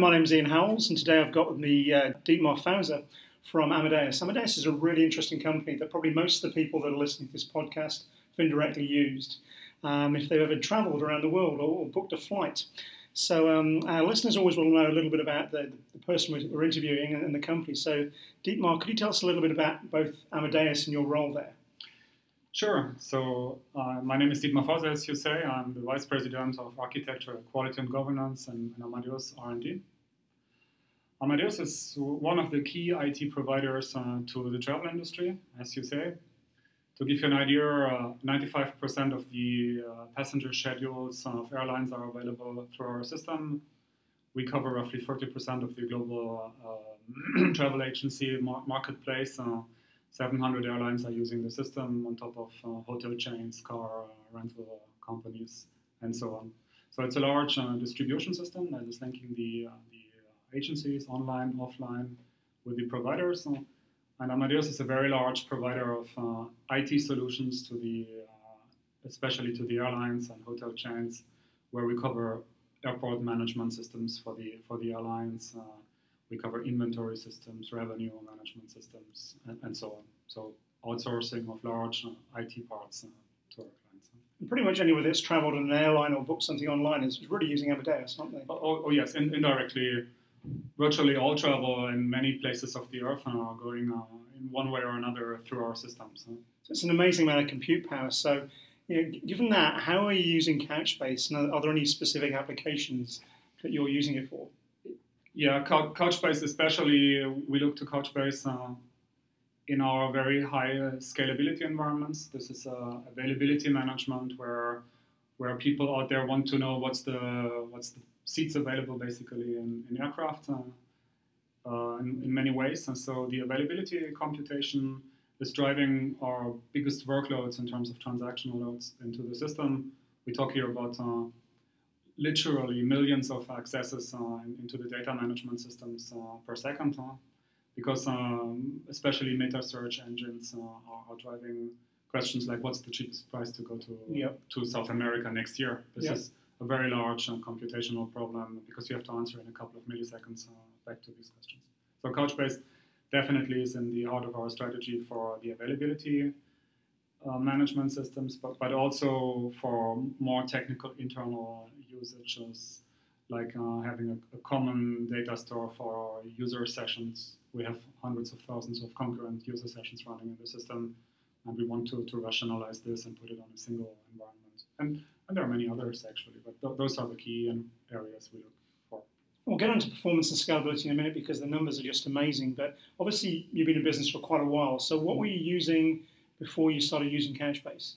my name's Ian Howells, and today I've got with me uh, Dietmar Fauser from Amadeus. Amadeus is a really interesting company that probably most of the people that are listening to this podcast have indirectly used um, if they've ever travelled around the world or, or booked a flight. So um, our listeners always want to know a little bit about the, the person we're interviewing and, and, the company. So Dietmar, could you tell us a little bit about both Amadeus and your role there? Sure. So uh, my name is Dietmar Fauser, as you say. I'm the Vice President of Architecture, Quality and Governance in Amadeus R&D. Amadeus is one of the key IT providers uh, to the travel industry, as you say. To give you an idea, uh, 95% of the uh, passenger schedules of airlines are available through our system. We cover roughly 40% of the global uh, travel agency mar- marketplace. Uh, 700 airlines are using the system on top of uh, hotel chains, car rental companies, and so on. So it's a large distribution system that is linking the, the agencies, online, offline, with the providers. And Amadeus is a very large provider of uh, IT solutions to the, uh, especially to the airlines and hotel chains, where we cover airport management systems for the for the airlines. Uh, we cover inventory systems, revenue management systems, and, and so on. So outsourcing of large uh, IT parts uh, to our clients. And pretty much anyone that's travelled in an airline or booked something online is really using Amadeus, aren't they? Oh, oh, oh yes, in, indirectly virtually all travel in many places of the earth are going uh, in one way or another through our systems. So it's an amazing amount of compute power. So, you know, given that, how are you using Couchbase? And are there any specific applications that you're using it for? Yeah, Couchbase especially, we look to Couchbase uh, in our very high scalability environments. This is uh, availability management where where people out there want to know what's the what's the seats available basically in, in aircraft uh, uh, in, in, many ways. And so the availability computation is driving our biggest workloads in terms of transactional loads into the system. We talk here about uh, literally millions of accesses uh, into the data management systems uh, per second, uh, because um, especially meta search engines are, are, driving questions like what's the cheapest price to go to yep. to South America next year. This yep. is a very large uh, computational problem because you have to answer in a couple of milliseconds uh, back to these questions. So Couchbase definitely is in the heart of our strategy for the availability uh, management systems, but, but also for more technical internal usages, like uh, having a, a, common data store for user sessions. We have hundreds of thousands of concurrent user sessions running in the system, and we want to, to rationalize this and put it on a single environment. And and there are many others actually, but th- those are the key areas we look for. We'll get into performance and scalability in a minute because the numbers are just amazing. But obviously, you've been in business for quite a while. So, what were you using before you started using Couchbase?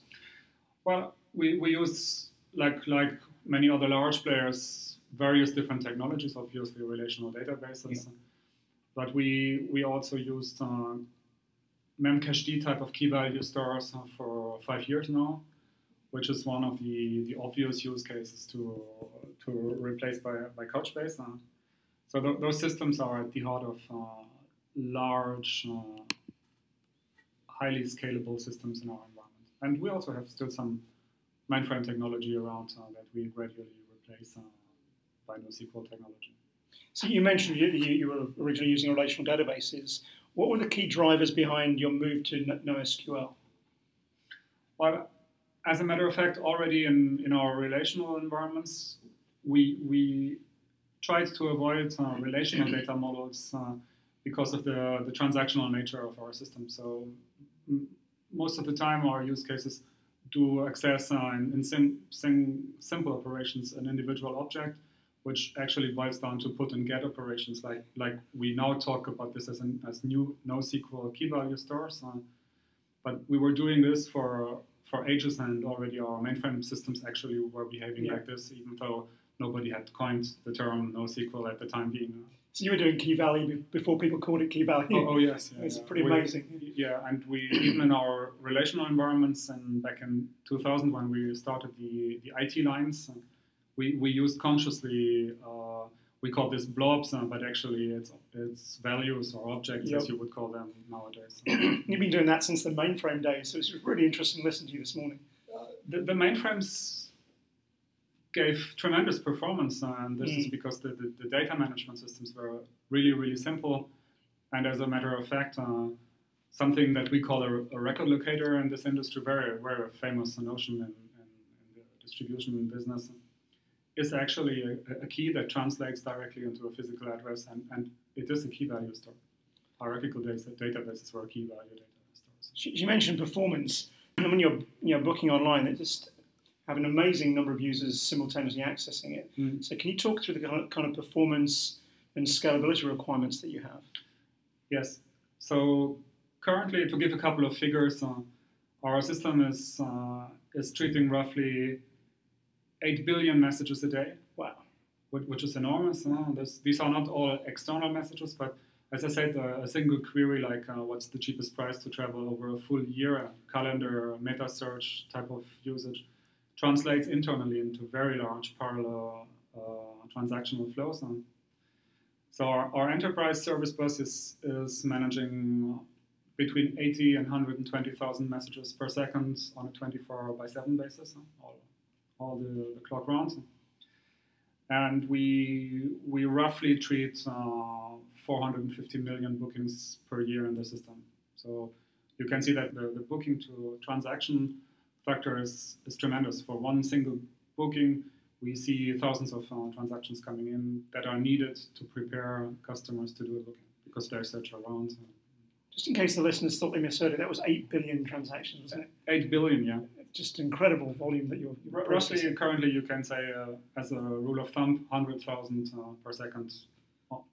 Well, we, we use like like many other large players, various different technologies. Obviously, relational databases, yeah. but we we also used uh, Memcached type of key value stores uh, for five years now which is one of the, the obvious use cases to, to replace by, by Couchbase. Uh, so th- those systems are at the heart of uh, large, uh, highly scalable systems in our environment. And we also have still some mainframe technology around uh, that we gradually replace uh, by NoSQL technology. So you mentioned you, you, were originally using relational databases. What were the key drivers behind your move to NoSQL? Well, as a matter of fact, already in, in our relational environments, we, we tried to avoid uh, relational data models uh, because of the, the transactional nature of our system. So most of the time, our use cases do access uh, in, in sim, sim, simple operations an individual object, which actually boils down to put and get operations. Like like we now talk about this as an, as new NoSQL key value stores, uh, but we were doing this for for ages, and already our mainframe systems actually were behaving yeah. like this, even though nobody had coined the term NoSQL at the time being. So you were doing key value before people called it key value. Oh, oh yes, yeah, it's yeah. pretty we, amazing. Yeah, and we even in our relational environments, and back in 2000 when we started the the IT lines, we we used consciously. Uh, we call this blobs, uh, but actually it's it's values or objects yep. as you would call them nowadays. You've been doing that since the mainframe days, so it's really interesting to listen to you this morning. Uh, the, the, mainframes gave tremendous performance, and this mm. is because the, the, the, data management systems were really, really simple. And as a matter of fact, uh, something that we call a, a, record locator in this industry, very, very famous notion in, in, in the distribution business, is actually a, a, key that translates directly into a physical address, and, and it is a key value store. Hierarchical data, databases were key value data stores. You mentioned performance. And when you're you know, booking online, it just have an amazing number of users simultaneously accessing it. Mm. So, can you talk through the kind of, kind of performance and scalability requirements that you have? Yes. So, currently, to give a couple of figures, uh, our system is uh, is treating roughly eight billion messages a day. Wow, which, which is enormous. Uh, this, these are not all external messages, but as I said, uh, a single query like uh, what's the cheapest price to travel over a full year, calendar, meta search type of usage translates internally into very large parallel uh, transactional flows. And so our, our, enterprise service bus is, is managing between 80 and 120,000 messages per second on a 24 by 7 basis, all, all the, the clock rounds. And we, we roughly treat uh, 450 million bookings per year in the system. So you can see that the, the booking to transaction factor is, is tremendous. For one single booking, we see thousands of uh, transactions coming in that are needed to prepare customers to do a booking because there's such around. Just in case the listeners thought they misheard it, that was 8 billion transactions, wasn't it? 8 billion, yeah. Just incredible volume that you're. you're Roughly, currently, you can say, uh, as a rule of thumb, 100,000 uh, per second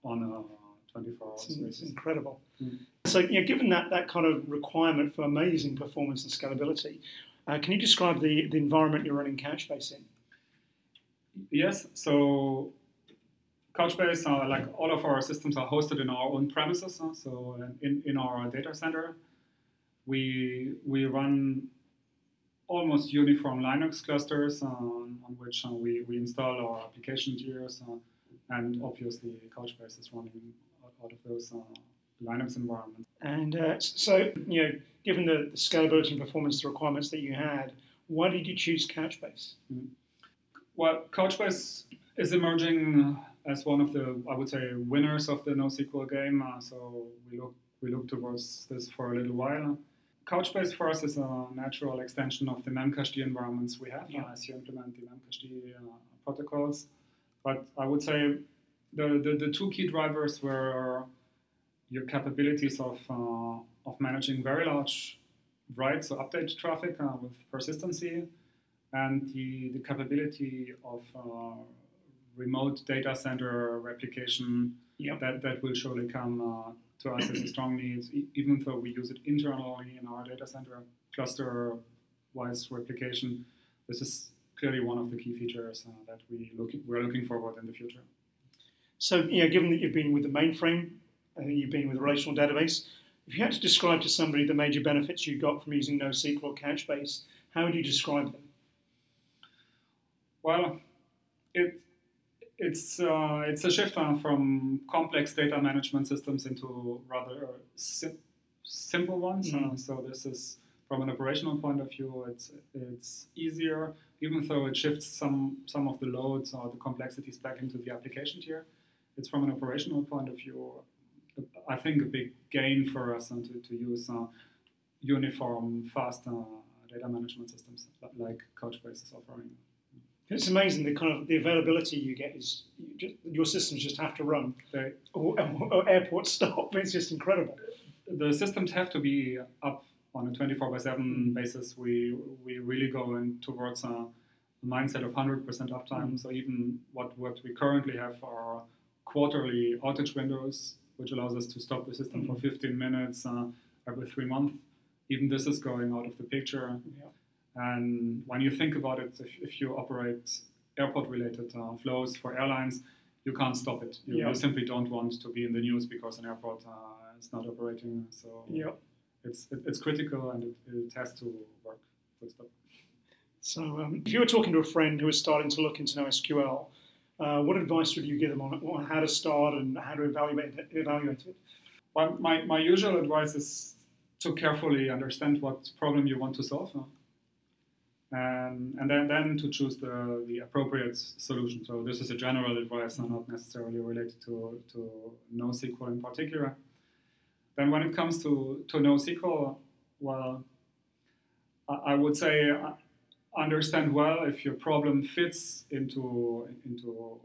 on a 24 hours it's, it's incredible. Mm. So, you know, given that, that kind of requirement for amazing performance and scalability, uh, can you describe the, the environment you're running Couchbase in? Yes, so Couchbase, uh, like all of our systems, are hosted in our own premises. Uh, so in, in our data center, we we run almost uniform Linux clusters on which uh, we, we install our application tiers, uh, and obviously Couchbase is running out of those uh, Linux environments. And uh, so, you know, given the, the, scalability and performance requirements that you had, why did you choose Couchbase? Mm. Well, Couchbase is emerging as one of the, I would say, winners of the NoSQL game. Uh, so we look we look towards this for a little while. Couchbase for us is a natural extension of the Memcached environments we have yeah. uh, as you implement the Memcached uh, protocols. But I would say the, the, the two key drivers were your capabilities of, uh, of managing very large write, so update traffic uh, with persistency, and the, the capability of uh, remote data center replication yep. that, that will surely come uh, to us as a strong need, even though we use it internally in our data center cluster wise replication. This is clearly one of the key features uh, that we look, we're looking forward in the future. So, you know, given that you've been with the mainframe You've been with a relational database. If you had to describe to somebody the major benefits you got from using NoSQL or Couchbase, how would you describe them? Well, it it's uh, it's a shift from complex data management systems into rather sim- simple ones. Mm-hmm. Uh, so this is from an operational point of view, it's it's easier, even though it shifts some some of the loads or the complexities back into the application tier. It's from an operational point of view I think, a big gain for us and to, to use uh, uniform, fast uh, data management systems like Couchbase is offering. It's amazing the kind of the availability you get is you just, your systems just have to run they, or, or airport stop. It's just incredible. The systems have to be up on a 24 by 7 mm. basis. We we really go in towards a mindset of 100% uptime. Mm. So even what what we currently have are quarterly outage windows which allows us to stop the system for 15 minutes uh, every three months. Even this is going out of the picture. Yeah. And when you think about it, if, if you operate airport-related uh, flows for airlines, you can't stop it. You, yeah. you, simply don't want to be in the news because an airport uh, is not operating. So yeah. it's it, it's critical and it, it, has to work. So um, if you were talking to a friend who is starting to look into NoSQL, uh, what advice would you give them on, on, how to start and how to evaluate it? Evaluate it? Well, my, my usual advice is to carefully understand what problem you want to solve. and, and then, then to choose the, the appropriate solution. So this is a general advice and not necessarily related to, to NoSQL in particular. Then when it comes to, to NoSQL, well, I, I would say uh, understand well if your problem fits into, into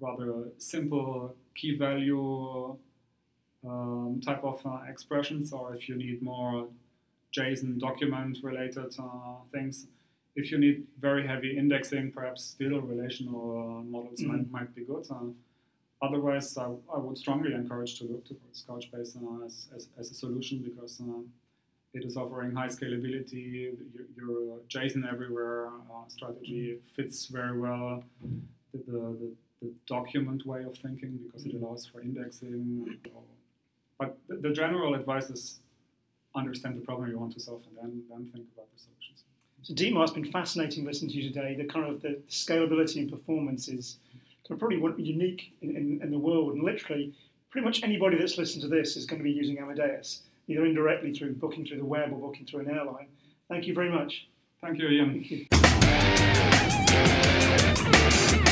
rather simple key value um, type of uh, expressions or if you need more JSON document related uh, things if you need very heavy indexing, perhaps still relational uh, models mm might, might be good. Uh, otherwise, I, I, would strongly encourage to look towards Couchbase uh, as, as, as, a solution because uh, it is offering high scalability. Your, JSON everywhere uh, strategy fits very well the, the, the, document way of thinking because it allows for indexing. But the, the general advice is understand the problem you want to solve and then, then think about the solutions. So Dietmar has been fascinating listening to you today. The kind of the scalability and performance is kind of probably unique in, in, in, the world, and literally pretty much anybody that's listened to this is going to be using Amadeus, either indirectly through booking through the web or booking through an airline. Thank you very much. Thank you, Ian. Thank you.